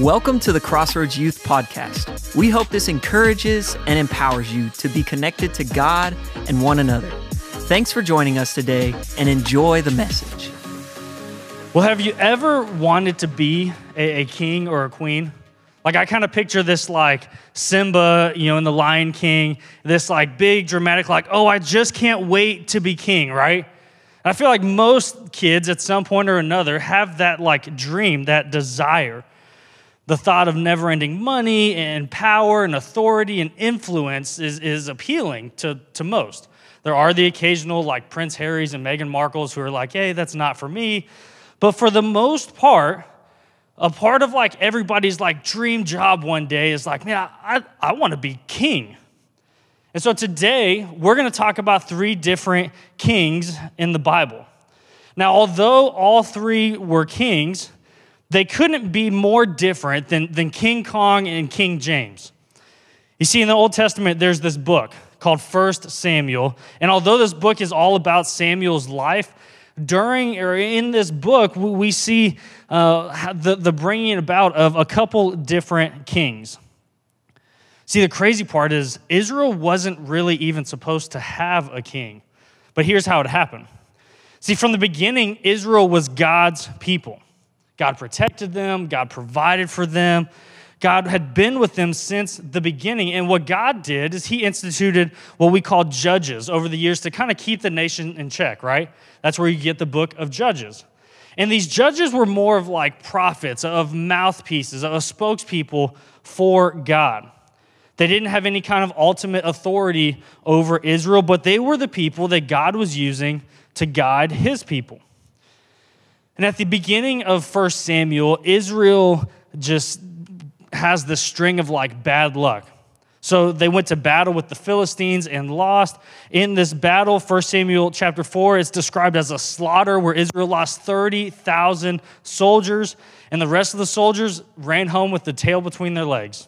Welcome to the Crossroads Youth Podcast. We hope this encourages and empowers you to be connected to God and one another. Thanks for joining us today and enjoy the message. Well, have you ever wanted to be a, a king or a queen? Like, I kind of picture this like Simba, you know, in The Lion King, this like big dramatic, like, oh, I just can't wait to be king, right? I feel like most kids at some point or another have that like dream, that desire. The thought of never ending money and power and authority and influence is, is appealing to, to most. There are the occasional, like Prince Harry's and Meghan Markle's, who are like, hey, that's not for me. But for the most part, a part of like everybody's like dream job one day is like, man, I, I, I want to be king. And so today, we're going to talk about three different kings in the Bible. Now, although all three were kings, they couldn't be more different than, than King Kong and King James. You see, in the Old Testament, there's this book called First Samuel. And although this book is all about Samuel's life, during or in this book, we see uh, the, the bringing about of a couple different kings. See, the crazy part is Israel wasn't really even supposed to have a king. But here's how it happened. See, from the beginning, Israel was God's people. God protected them, God provided for them. God had been with them since the beginning. And what God did is He instituted what we call judges over the years to kind of keep the nation in check, right? That's where you get the book of Judges. And these judges were more of like prophets, of mouthpieces, of spokespeople for God. They didn't have any kind of ultimate authority over Israel, but they were the people that God was using to guide his people. And at the beginning of 1 Samuel, Israel just has this string of like bad luck. So they went to battle with the Philistines and lost. In this battle, 1 Samuel chapter 4, it's described as a slaughter where Israel lost 30,000 soldiers, and the rest of the soldiers ran home with the tail between their legs.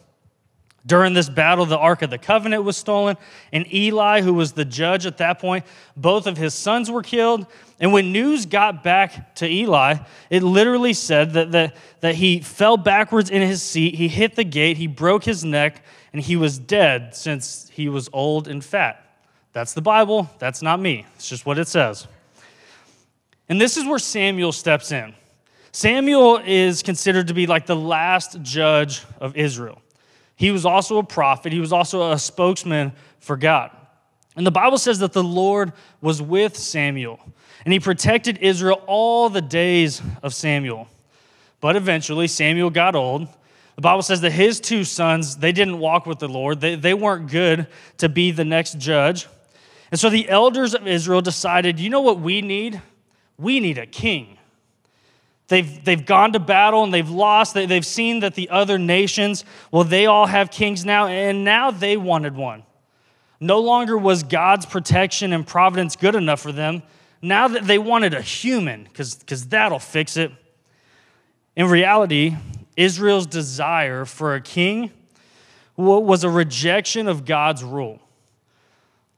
During this battle, the Ark of the Covenant was stolen, and Eli, who was the judge at that point, both of his sons were killed. And when news got back to Eli, it literally said that, that, that he fell backwards in his seat, he hit the gate, he broke his neck, and he was dead since he was old and fat. That's the Bible, that's not me. It's just what it says. And this is where Samuel steps in. Samuel is considered to be like the last judge of Israel. He was also a prophet, he was also a spokesman for God. And the Bible says that the Lord was with Samuel, and he protected Israel all the days of Samuel. But eventually, Samuel got old. The Bible says that his two sons, they didn't walk with the Lord. They, they weren't good to be the next judge. And so the elders of Israel decided, you know what we need? We need a king. They've, they've gone to battle and they've lost. They, they've seen that the other nations, well, they all have kings now, and now they wanted one. No longer was God's protection and providence good enough for them. Now that they wanted a human, because that'll fix it. In reality, Israel's desire for a king was a rejection of God's rule.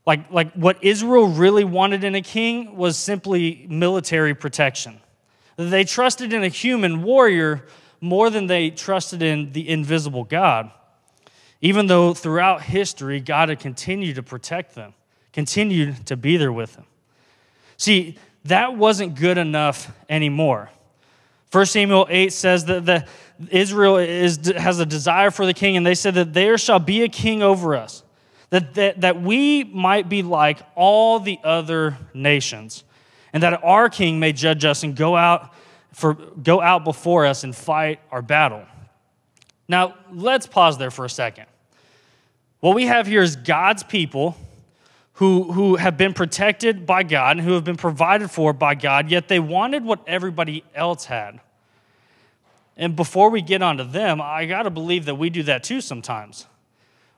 Like, like what Israel really wanted in a king was simply military protection. They trusted in a human warrior more than they trusted in the invisible God, even though throughout history, God had continued to protect them, continued to be there with them. See, that wasn't good enough anymore. 1 Samuel 8 says that the, Israel is, has a desire for the king, and they said that there shall be a king over us, that, that, that we might be like all the other nations and that our king may judge us and go out for go out before us and fight our battle. Now, let's pause there for a second. What we have here is God's people who, who have been protected by God and who have been provided for by God, yet they wanted what everybody else had. And before we get onto them, I got to believe that we do that too sometimes.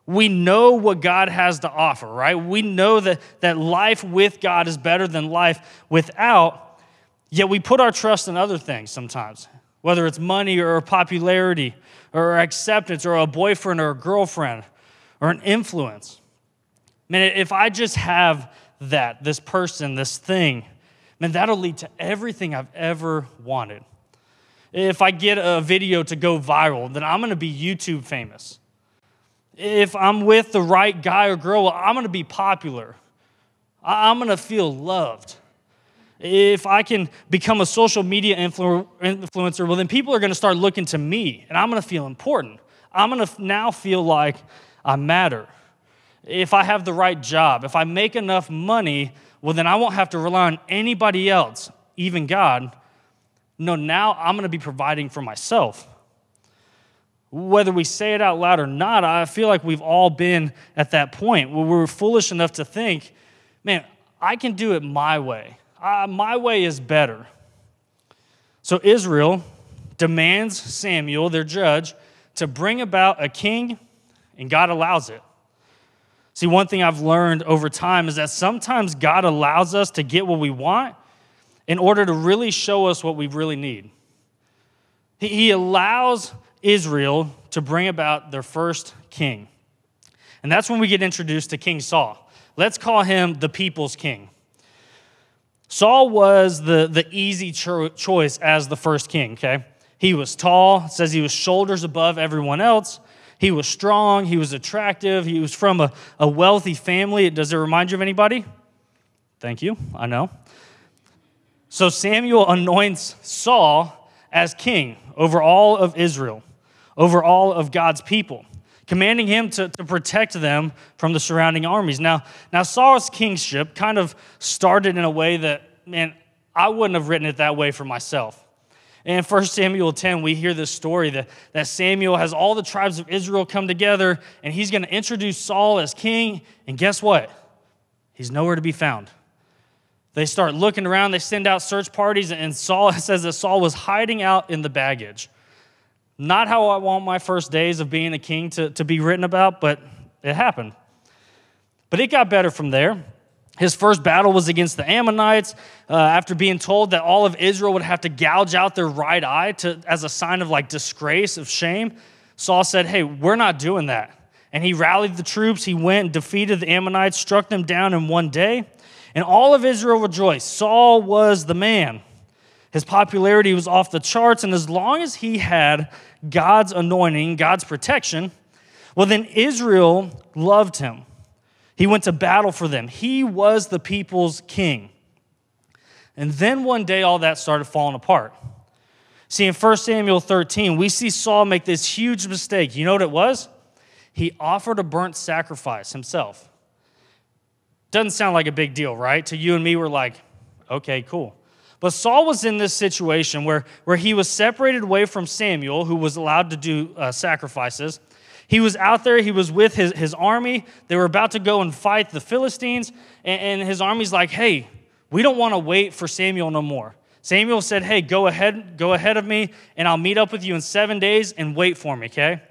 We know what God has to offer, right? We know that, that life with God is better than life without, yet we put our trust in other things sometimes, whether it's money or popularity or acceptance or a boyfriend or a girlfriend or an influence. Man, if I just have that, this person, this thing, man, that'll lead to everything I've ever wanted. If I get a video to go viral, then I'm to be YouTube famous. If I'm with the right guy or girl, well, I'm to be popular. I'm to feel loved. If I can become a social media influ- influencer, well, then people are to start looking to me and I'm to feel important. I'm to now feel like I matter. If I have the right job, if I make enough money, well, then I won't have to rely on anybody else, even God. No, now I'm going to be providing for myself. Whether we say it out loud or not, I feel like we've all been at that point where we're foolish enough to think, man, I can do it my way. Uh, my way is better. So Israel demands Samuel, their judge, to bring about a king, and God allows it. See, one thing I've learned over time is that sometimes God allows us to get what we want in order to really show us what we really need. He allows Israel to bring about their first king. And that's when we get introduced to King Saul. Let's call him the people's king. Saul was the, the easy cho- choice as the first king, okay? He was tall, says he was shoulders above everyone else. He was strong, he was attractive, he was from a, a wealthy family. Does it remind you of anybody? Thank you, I know. So Samuel anoints Saul as king over all of Israel, over all of God's people commanding him to, to protect them from the surrounding armies. Now, now Saul's kingship kind of started in a way that, man, I wouldn't have written it that way for myself. In 1 Samuel 10, we hear this story that, that Samuel has all the tribes of Israel come together and he's going to introduce Saul as king. And guess what? He's nowhere to be found. They start looking around, they send out search parties, and Saul says that Saul was hiding out in the baggage. Not how I want my first days of being a king to, to be written about, but it happened. But it got better from there. His first battle was against the Ammonites uh, after being told that all of Israel would have to gouge out their right eye to, as a sign of like disgrace, of shame. Saul said, Hey, we're not doing that. And he rallied the troops. He went and defeated the Ammonites, struck them down in one day. And all of Israel rejoiced. Saul was the man. His popularity was off the charts, and as long as he had God's anointing, God's protection, well, then Israel loved him. He went to battle for them. He was the people's king. And then one day, all that started falling apart. See, in 1 Samuel 13, we see Saul make this huge mistake. You know what it was? He offered a burnt sacrifice himself. Doesn't sound like a big deal, right? To you and me, we're like, okay, cool. But Saul was in this situation where, where he was separated away from Samuel, who was allowed to do uh, sacrifices. He was out there, he was with his, his army. They were about to go and fight the Philistines. And, and his army's like, hey, we don't want to wait for Samuel no more. Samuel said, hey, go ahead, go ahead of me, and I'll meet up with you in seven days and wait for me, okay?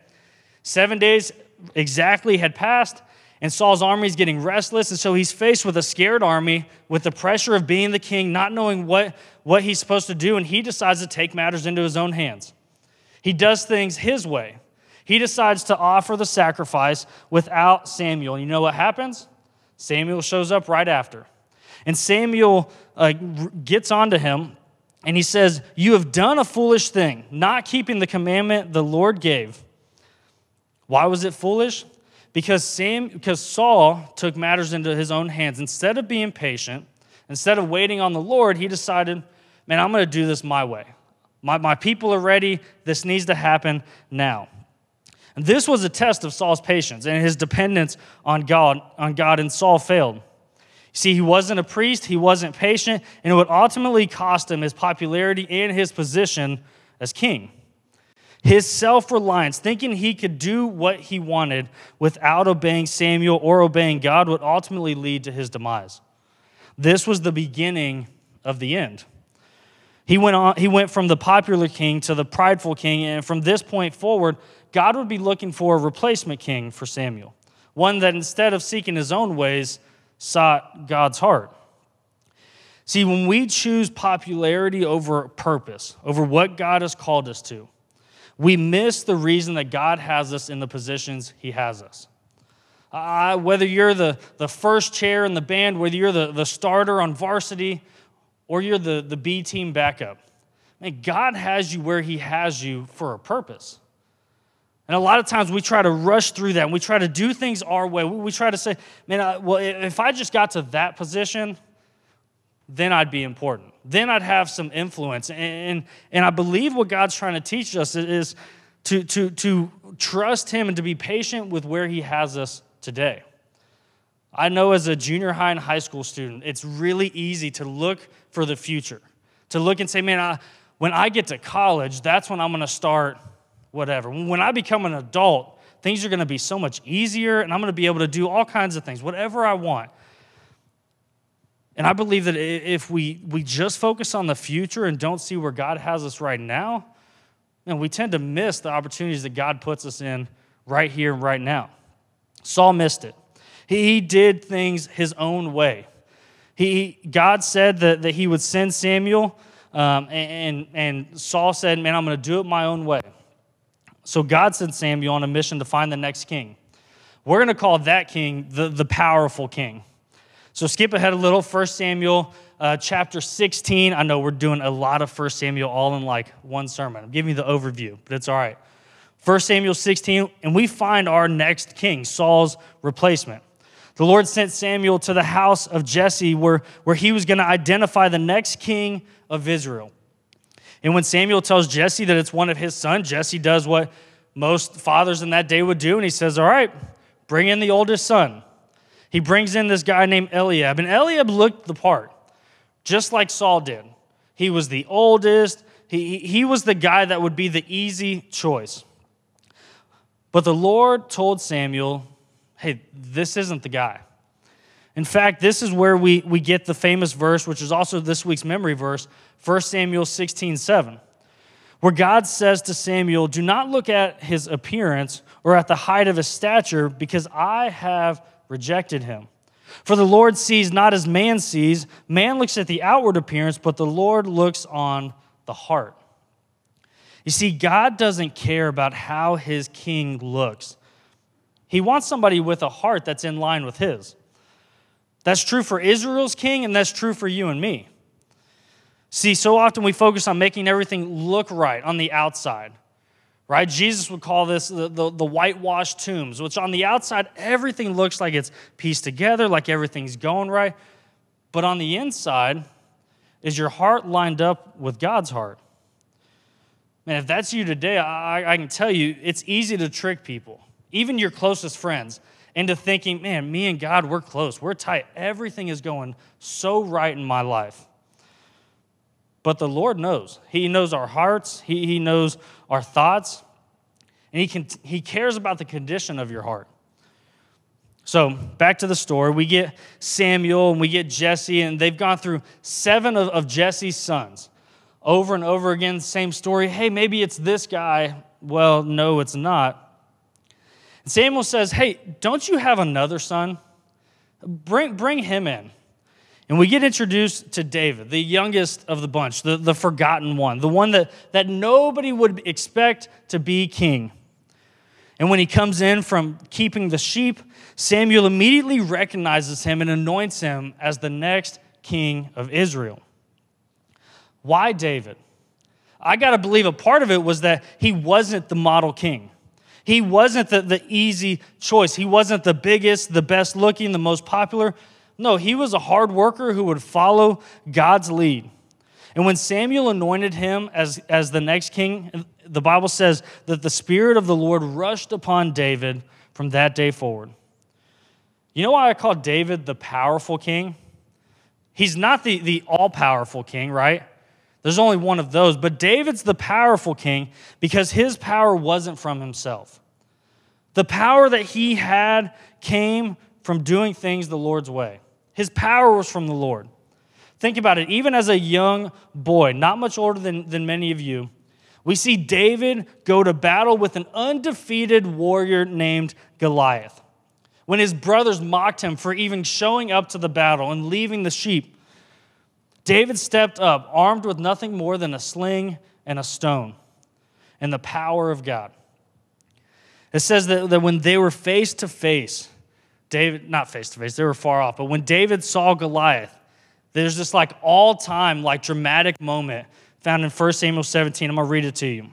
Seven days exactly had passed, and Saul's army is getting restless, and so he's faced with a scared army, with the pressure of being the king, not knowing what, what he's supposed to do, and he decides to take matters into his own hands. He does things his way. He decides to offer the sacrifice without Samuel. You know what happens? Samuel shows up right after. And Samuel uh, gets onto him and he says, You have done a foolish thing, not keeping the commandment the Lord gave. Why was it foolish? because, Sam, because Saul took matters into his own hands. Instead of being patient, instead of waiting on the Lord, he decided, man, I'm going to do this my way. My, my people are ready. This needs to happen now. And this was a test of Saul's patience and his dependence on God, on God, and Saul failed. See, he wasn't a priest, he wasn't patient, and it would ultimately cost him his popularity and his position as king. His self reliance, thinking he could do what he wanted without obeying Samuel or obeying God, would ultimately lead to his demise. This was the beginning of the end. He went, on, he went from the popular king to the prideful king, and from this point forward, God would be looking for a replacement king for Samuel, one that instead of seeking his own ways, sought God's heart. See, when we choose popularity over purpose, over what God has called us to, we miss the reason that God has us in the positions He has us. Uh, whether you're the, the first chair in the band, whether you're the, the starter on varsity, or you're the, the B team backup. man, God has you where He has you for a purpose. And a lot of times we try to rush through that and we try to do things our way. We try to say, man, I, well, if I just got to that position, then I'd be important. Then I'd have some influence. And, and I believe what God's trying to teach us is to, to, to trust Him and to be patient with where He has us today. I know as a junior high and high school student, it's really easy to look for the future, to look and say, man, I, when I get to college, that's when I'm going to start whatever. When I become an adult, things are going to be so much easier and I'm going to be able to do all kinds of things, whatever I want. And I believe that if we, we just focus on the future and don't see where God has us right now, then we tend to miss the opportunities that God puts us in right here and right now. Saul missed it. He did things his own way. He, God said that, that he would send Samuel, um, and, and Saul said, Man, I'm going to do it my own way. So God sent Samuel on a mission to find the next king. We're going to call that king the, the powerful king. So skip ahead a little, 1 Samuel uh, chapter 16. I know we're doing a lot of 1 Samuel all in like one sermon. I'm giving you the overview, but it's all right. 1 Samuel 16, and we find our next king, Saul's replacement. The Lord sent Samuel to the house of Jesse where, where he was going to identify the next king of Israel. And when Samuel tells Jesse that it's one of his sons, Jesse does what most fathers in that day would do, and he says, All right, bring in the oldest son he brings in this guy named Eliab, and Eliab looked the part, just like Saul did. He was the oldest, he, he was the guy that would be the easy choice. But the Lord told Samuel, hey, this isn't the guy. In fact, this is where we, we get the famous verse, which is also this week's memory verse, 1 Samuel 16 7, where God says to Samuel, Do not look at his appearance or at the height of his stature, because I have rejected him. For the Lord sees not as man sees. Man looks at the outward appearance, but the Lord looks on the heart. You see, God doesn't care about how his king looks. He wants somebody with a heart that's in line with his. That's true for Israel's king, and that's true for you and me. See, so often we focus on making everything look right on the outside right? Jesus would call this the, the, the, whitewashed tombs, which on the outside, everything looks like it's pieced together, like everything's going right. But on the inside, is your heart lined up with God's heart? Man, if that's you today, I, I can tell you it's easy to trick people, even your closest friends, into thinking, man, me and God, we're close, we're tight, everything is going so right in my life. But the Lord knows. He knows our hearts, He, he knows our thoughts, and he, can, he cares about the condition of your heart. So, back to the story. We get Samuel and we get Jesse, and they've gone through seven of, of Jesse's sons. Over and over again, same story. Hey, maybe it's this guy. Well, no, it's not. And Samuel says, Hey, don't you have another son? Bring, bring him in. And we get introduced to David, the youngest of the bunch, the, the forgotten one, the one that, that nobody would expect to be king. And when he comes in from keeping the sheep, Samuel immediately recognizes him and anoints him as the next king of Israel. Why David? I got to believe a part of it was that he wasn't the model king. He wasn't the, the easy choice. He wasn't the biggest, the best looking, the most popular. No, he was a hard worker who would follow God's lead. And when Samuel anointed him as, as the next king, the Bible says that the Spirit of the Lord rushed upon David from that day forward. You know why I call David the powerful king? He's not the, the all powerful king, right? There's only one of those. But David's the powerful king because his power wasn't from himself. The power that he had came from doing things the Lord's way. His power was from the Lord. Think about it. Even as a young boy, not much older than, than many of you, we see David go to battle with an undefeated warrior named Goliath. When his brothers mocked him for even showing up to the battle and leaving the sheep, David stepped up, armed with nothing more than a sling and a stone and the power of God. It says that, that when they were face to face, David, not face to face, they were far off, but when David saw Goliath, there's this like all time, like dramatic moment found in 1 Samuel 17. I'm going to read it to you.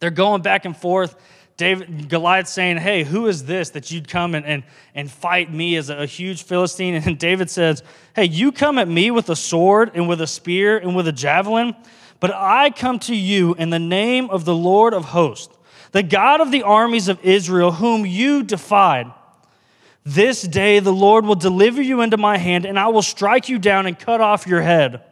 They're going back and forth. David, Goliath saying, Hey, who is this that you'd come and, and, and fight me as a, a huge Philistine? And David says, Hey, you come at me with a sword and with a spear and with a javelin, but I come to you in the name of the Lord of hosts, the God of the armies of Israel, whom you defied. This day the Lord will deliver you into my hand, and I will strike you down and cut off your head.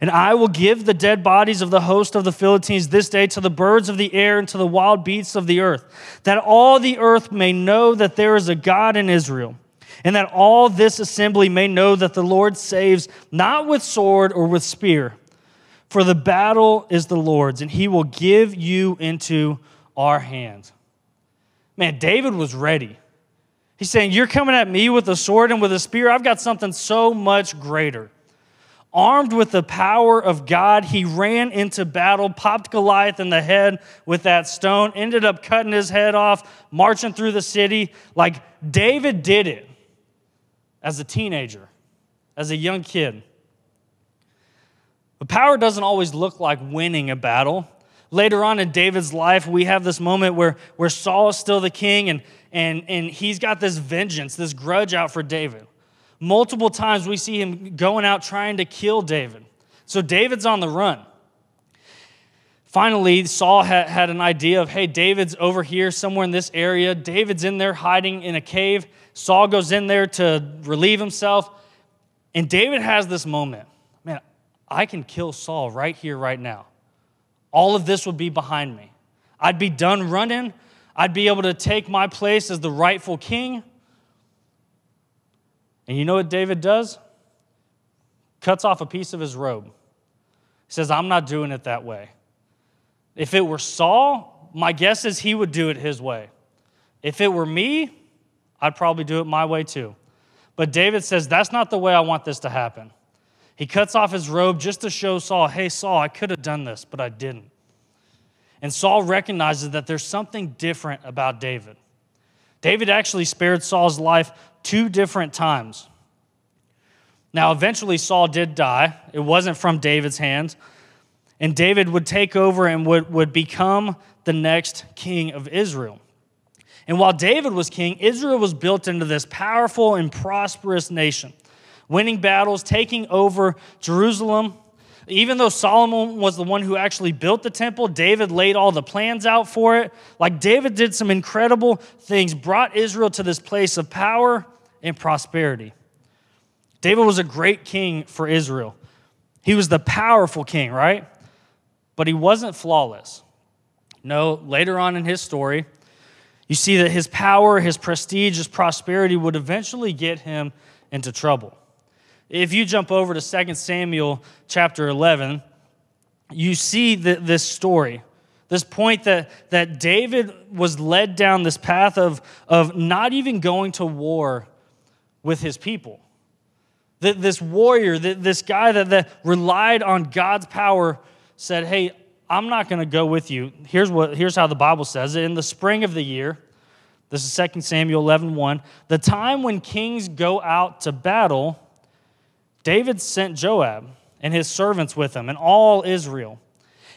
And I will give the dead bodies of the host of the Philistines this day to the birds of the air and to the wild beasts of the earth, that all the earth may know that there is a God in Israel, and that all this assembly may know that the Lord saves not with sword or with spear. For the battle is the Lord's, and he will give you into our hands. Man, David was ready. He's saying, You're coming at me with a sword and with a spear. I've got something so much greater. Armed with the power of God, he ran into battle, popped Goliath in the head with that stone, ended up cutting his head off, marching through the city. Like David did it as a teenager, as a young kid. But power doesn't always look like winning a battle. Later on in David's life, we have this moment where, where Saul is still the king and, and, and he's got this vengeance, this grudge out for David. Multiple times we see him going out trying to kill David. So David's on the run. Finally, Saul had, had an idea of, hey, David's over here somewhere in this area. David's in there hiding in a cave. Saul goes in there to relieve himself. And David has this moment man, I can kill Saul right here, right now. All of this would be behind me. I'd be done running. I'd be able to take my place as the rightful king. And you know what David does? Cuts off a piece of his robe. He says, I'm not doing it that way. If it were Saul, my guess is he would do it his way. If it were me, I'd probably do it my way too. But David says, That's not the way I want this to happen. He cuts off his robe just to show Saul, Hey, Saul, I could have done this, but I didn't. And Saul recognizes that there's something different about David. David actually spared Saul's life two different times. Now, eventually, Saul did die. It wasn't from David's hands. And David would take over and would, would become the next king of Israel. And while David was king, Israel was built into this powerful and prosperous nation, winning battles, taking over Jerusalem. Even though Solomon was the one who actually built the temple, David laid all the plans out for it. Like David did some incredible things, brought Israel to this place of power and prosperity. David was a great king for Israel. He was the powerful king, right? But he wasn't flawless. No, later on in his story, you see that his power, his prestige, his prosperity would eventually get him into trouble. If you jump over to 2 Samuel chapter 11, you see that this story, this point that, that David was led down this path of, of not even going to war with his people. This warrior, this guy that, that relied on God's power, said, Hey, I'm not going to go with you. Here's, what, here's how the Bible says it. In the spring of the year, this is 2 Samuel 11 1, the time when kings go out to battle, David sent Joab and his servants with him and all Israel.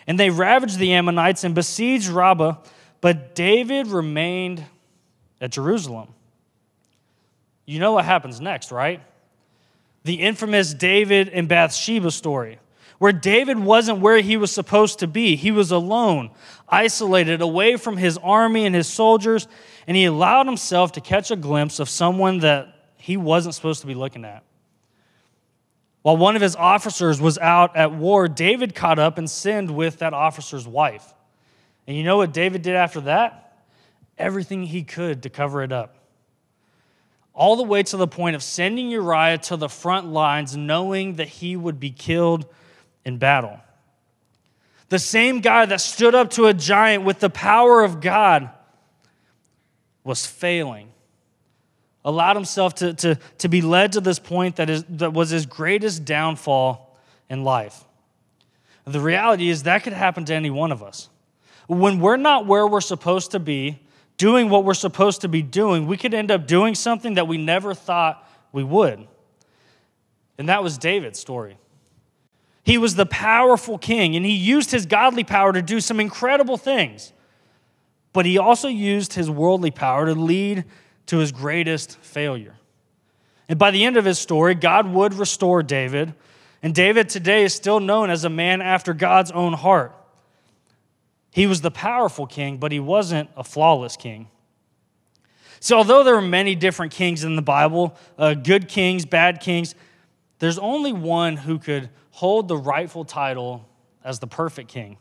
And they ravaged the Ammonites and besieged Rabbah, but David remained at Jerusalem. You know what happens next, right? The infamous David and Bathsheba story, where David wasn't where he was supposed to be. He was alone, isolated, away from his army and his soldiers, and he allowed himself to catch a glimpse of someone that he wasn't supposed to be looking at. While one of his officers was out at war, David caught up and sinned with that officer's wife. And you know what David did after that? Everything he could to cover it up all the way to the point of sending Uriah to the front lines, knowing that he would be killed in battle. The same guy that stood up to a giant with the power of God was failing, allowed himself to, to, to be led to this point that, is, that was his greatest downfall in life. The reality is that could happen to any one of us. When we're not where we're supposed to be, doing what we're supposed to be doing, we could end up doing something that we never thought we would. And that was David's story. He was the powerful king, and he used his godly power to do some incredible things. But he also used his worldly power to lead to his greatest failure. And by the end of his story, God would restore David, and David today is still known as a man after God's own heart. He was the powerful king, but he wasn't a flawless king. So, although there are many different kings in the Bible, uh, good kings, bad kings, there's only one who could hold the rightful title as the perfect king.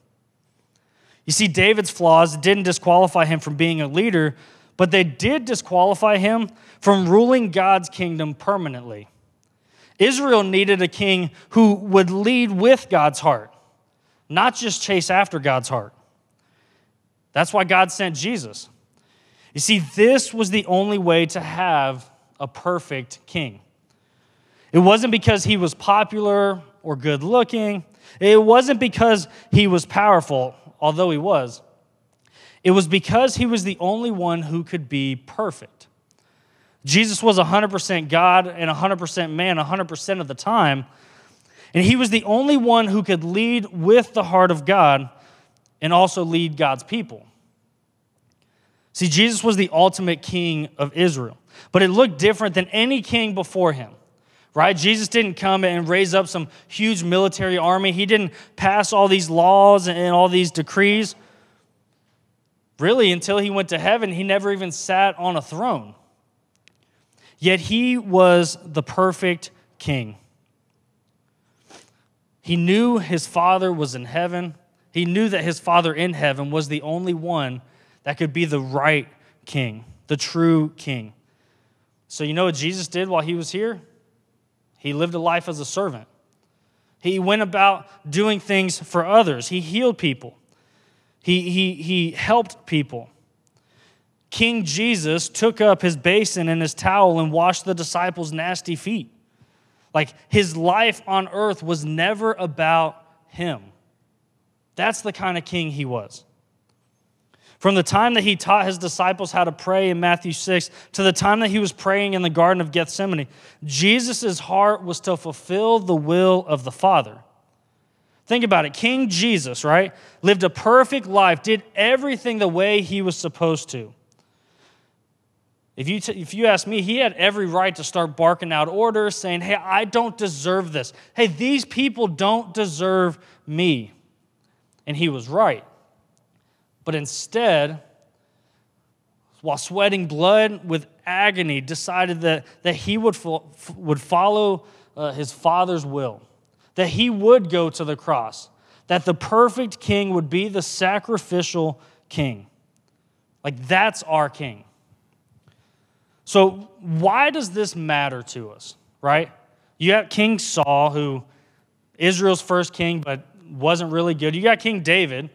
You see, David's flaws didn't disqualify him from being a leader, but they did disqualify him from ruling God's kingdom permanently. Israel needed a king who would lead with God's heart, not just chase after God's heart. That's why God sent Jesus. You see, this was the only way to have a perfect king. It wasn't because he was popular or good looking, it wasn't because he was powerful, although he was. It was because he was the only one who could be perfect. Jesus was 100% God and 100% man 100% of the time. And he was the only one who could lead with the heart of God and also lead God's people. See, Jesus was the ultimate king of Israel, but it looked different than any king before him, right? Jesus didn't come and raise up some huge military army, he didn't pass all these laws and all these decrees. Really, until he went to heaven, he never even sat on a throne. Yet he was the perfect king. He knew his father was in heaven. He knew that his father in heaven was the only one that could be the right king, the true king. So, you know what Jesus did while he was here? He lived a life as a servant. He went about doing things for others. He healed people. He, he, he helped people. King Jesus took up his basin and his towel and washed the disciples' nasty feet. Like his life on earth was never about him. That's the kind of king he was. From the time that he taught his disciples how to pray in Matthew 6 to the time that he was praying in the Garden of Gethsemane, Jesus' heart was to fulfill the will of the Father. Think about it. King Jesus, right, lived a perfect life, did everything the way he was supposed to. If you, t- if you ask me, he had every right to start barking out orders saying, Hey, I don't deserve this. Hey, these people don't deserve me. And he was right but instead, while sweating blood with agony, decided that, that he would, fo- would follow uh, his father's will, that he would go to the cross, that the perfect king would be the sacrificial king. Like, that's our king. So, why does this matter to us, right? You got King Saul, who Israel's first king, but wasn't really good. You got King David,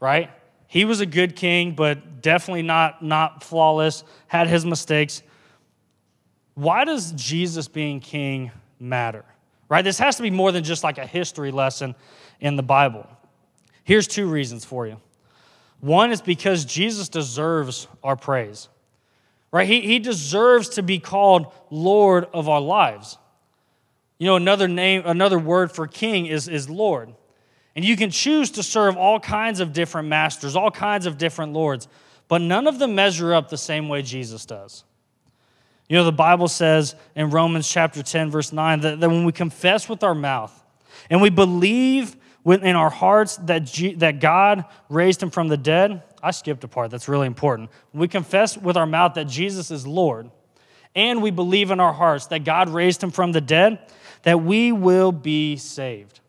right? He was a good king, but definitely not, not flawless, had his mistakes. Why does Jesus being king matter? Right? This has to be more than just like a history lesson in the Bible. Here's two reasons for you. One is because Jesus deserves our praise. Right? He, he deserves to be called Lord of our lives. You know, another name, another word for king is, is Lord. And you can choose to serve all kinds of different masters, all kinds of different lords, but none of them measure up the same way Jesus does. You know, the Bible says in Romans chapter 10, verse 9, that, that when we confess with our mouth and we believe in our hearts that, G, that God raised him from the dead, I skipped a part that's really important. we confess with our mouth that Jesus is Lord, and we believe in our hearts that God raised him from the dead, that we will be saved.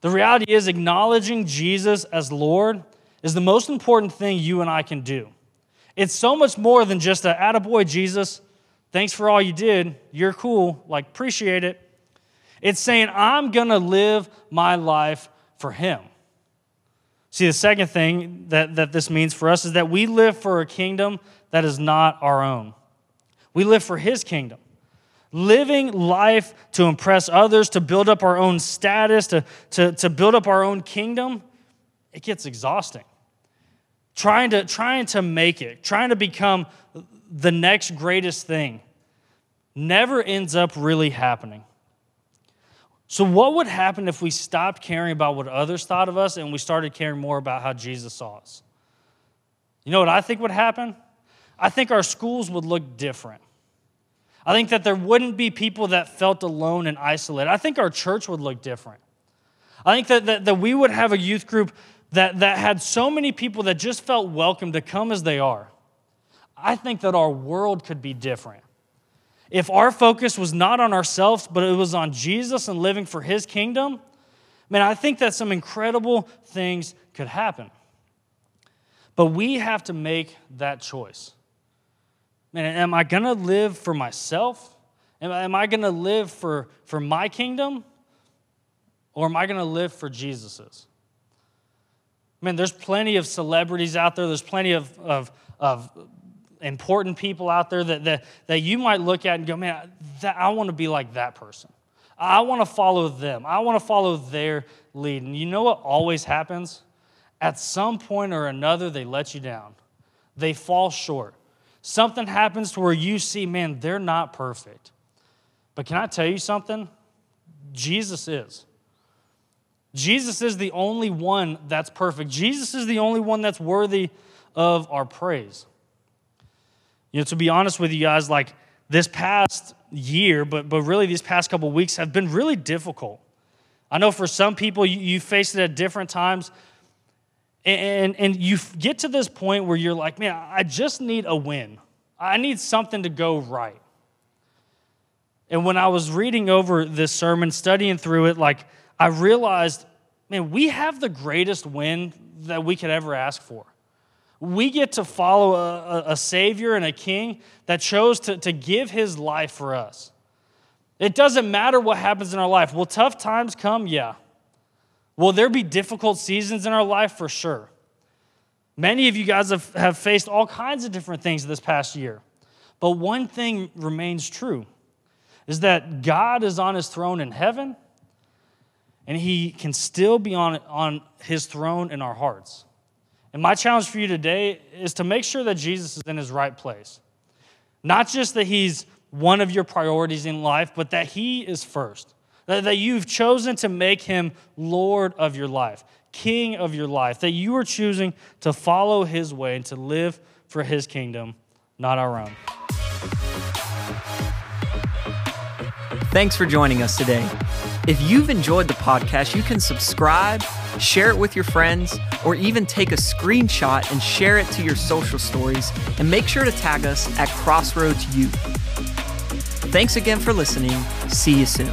The reality is, acknowledging Jesus as Lord is the most important thing you and I can do. It's so much more than just a attaboy, Jesus. Thanks for all you did. You're cool. Like, appreciate it. It's saying, I'm going to live my life for Him. See, the second thing that, that this means for us is that we live for a kingdom that is not our own. We live for His kingdom living life to impress others, to build up our own status, to, to, to build up our own kingdom, it gets exhausting. Trying to, trying to make it, trying to become the next greatest thing, never ends up really happening. So, what would happen if we stopped caring about what others thought of us and we started caring more about how Jesus saw us? You know what I think would happen? I think our schools would look different. I think that there wouldn't be people that felt alone and isolated. I think our church would look different. I think that, that, that we would have a youth group that, that had so many people that just felt welcome to come as they are. I think that our world could be different if our focus was not on ourselves, but it was on Jesus and living for his kingdom, man, I think that some incredible things could happen. But we have to make that choice. Man, am I going to live for myself? Am, I going to live for, for my kingdom? Or am I going to live for Jesus's? Man, there's plenty of celebrities out there. There's plenty of, of, of important people out there that, that, that you might look at and go, man, that, I want to be like that person. I want to follow them. I want to follow their lead. And you know what always happens? At some point or another, they let you down. They fall short. Something happens to where you see, man, they're not perfect. But can I tell you something? Jesus is. Jesus is the only one that's perfect. Jesus is the only one that's worthy of our praise. You know, to be honest with you guys, like this past year, but, but really these past couple weeks have been really difficult. I know for some people, you, you face it at different times. And, and you get to this point where you're like, man, I just need a win. I need something to go right. And when I was reading over this sermon, studying through it, like I realized, man, we have the greatest win that we could ever ask for we get to follow a, a, Savior and a King that chose to, to give his life for us. It doesn't matter what happens in our life. Will tough times come? Yeah. Will there be difficult seasons in our life? For sure. Many of you guys have, have faced all kinds of different things this past year. But one thing remains true is that God is on his throne in heaven, and he can still be on, on his throne in our hearts. And my challenge for you today is to make sure that Jesus is in his right place. Not just that he's one of your priorities in life, but that he is first. That, that you've chosen to make him Lord of your life, King of your life. That you are choosing to follow his way and to live for his kingdom, not our own. Thanks for joining us today. If you've enjoyed the podcast, you can subscribe, share it with your friends, or even take a screenshot and share it to your social stories. And make sure to tag us at Crossroads Youth. Thanks again for listening. See you soon.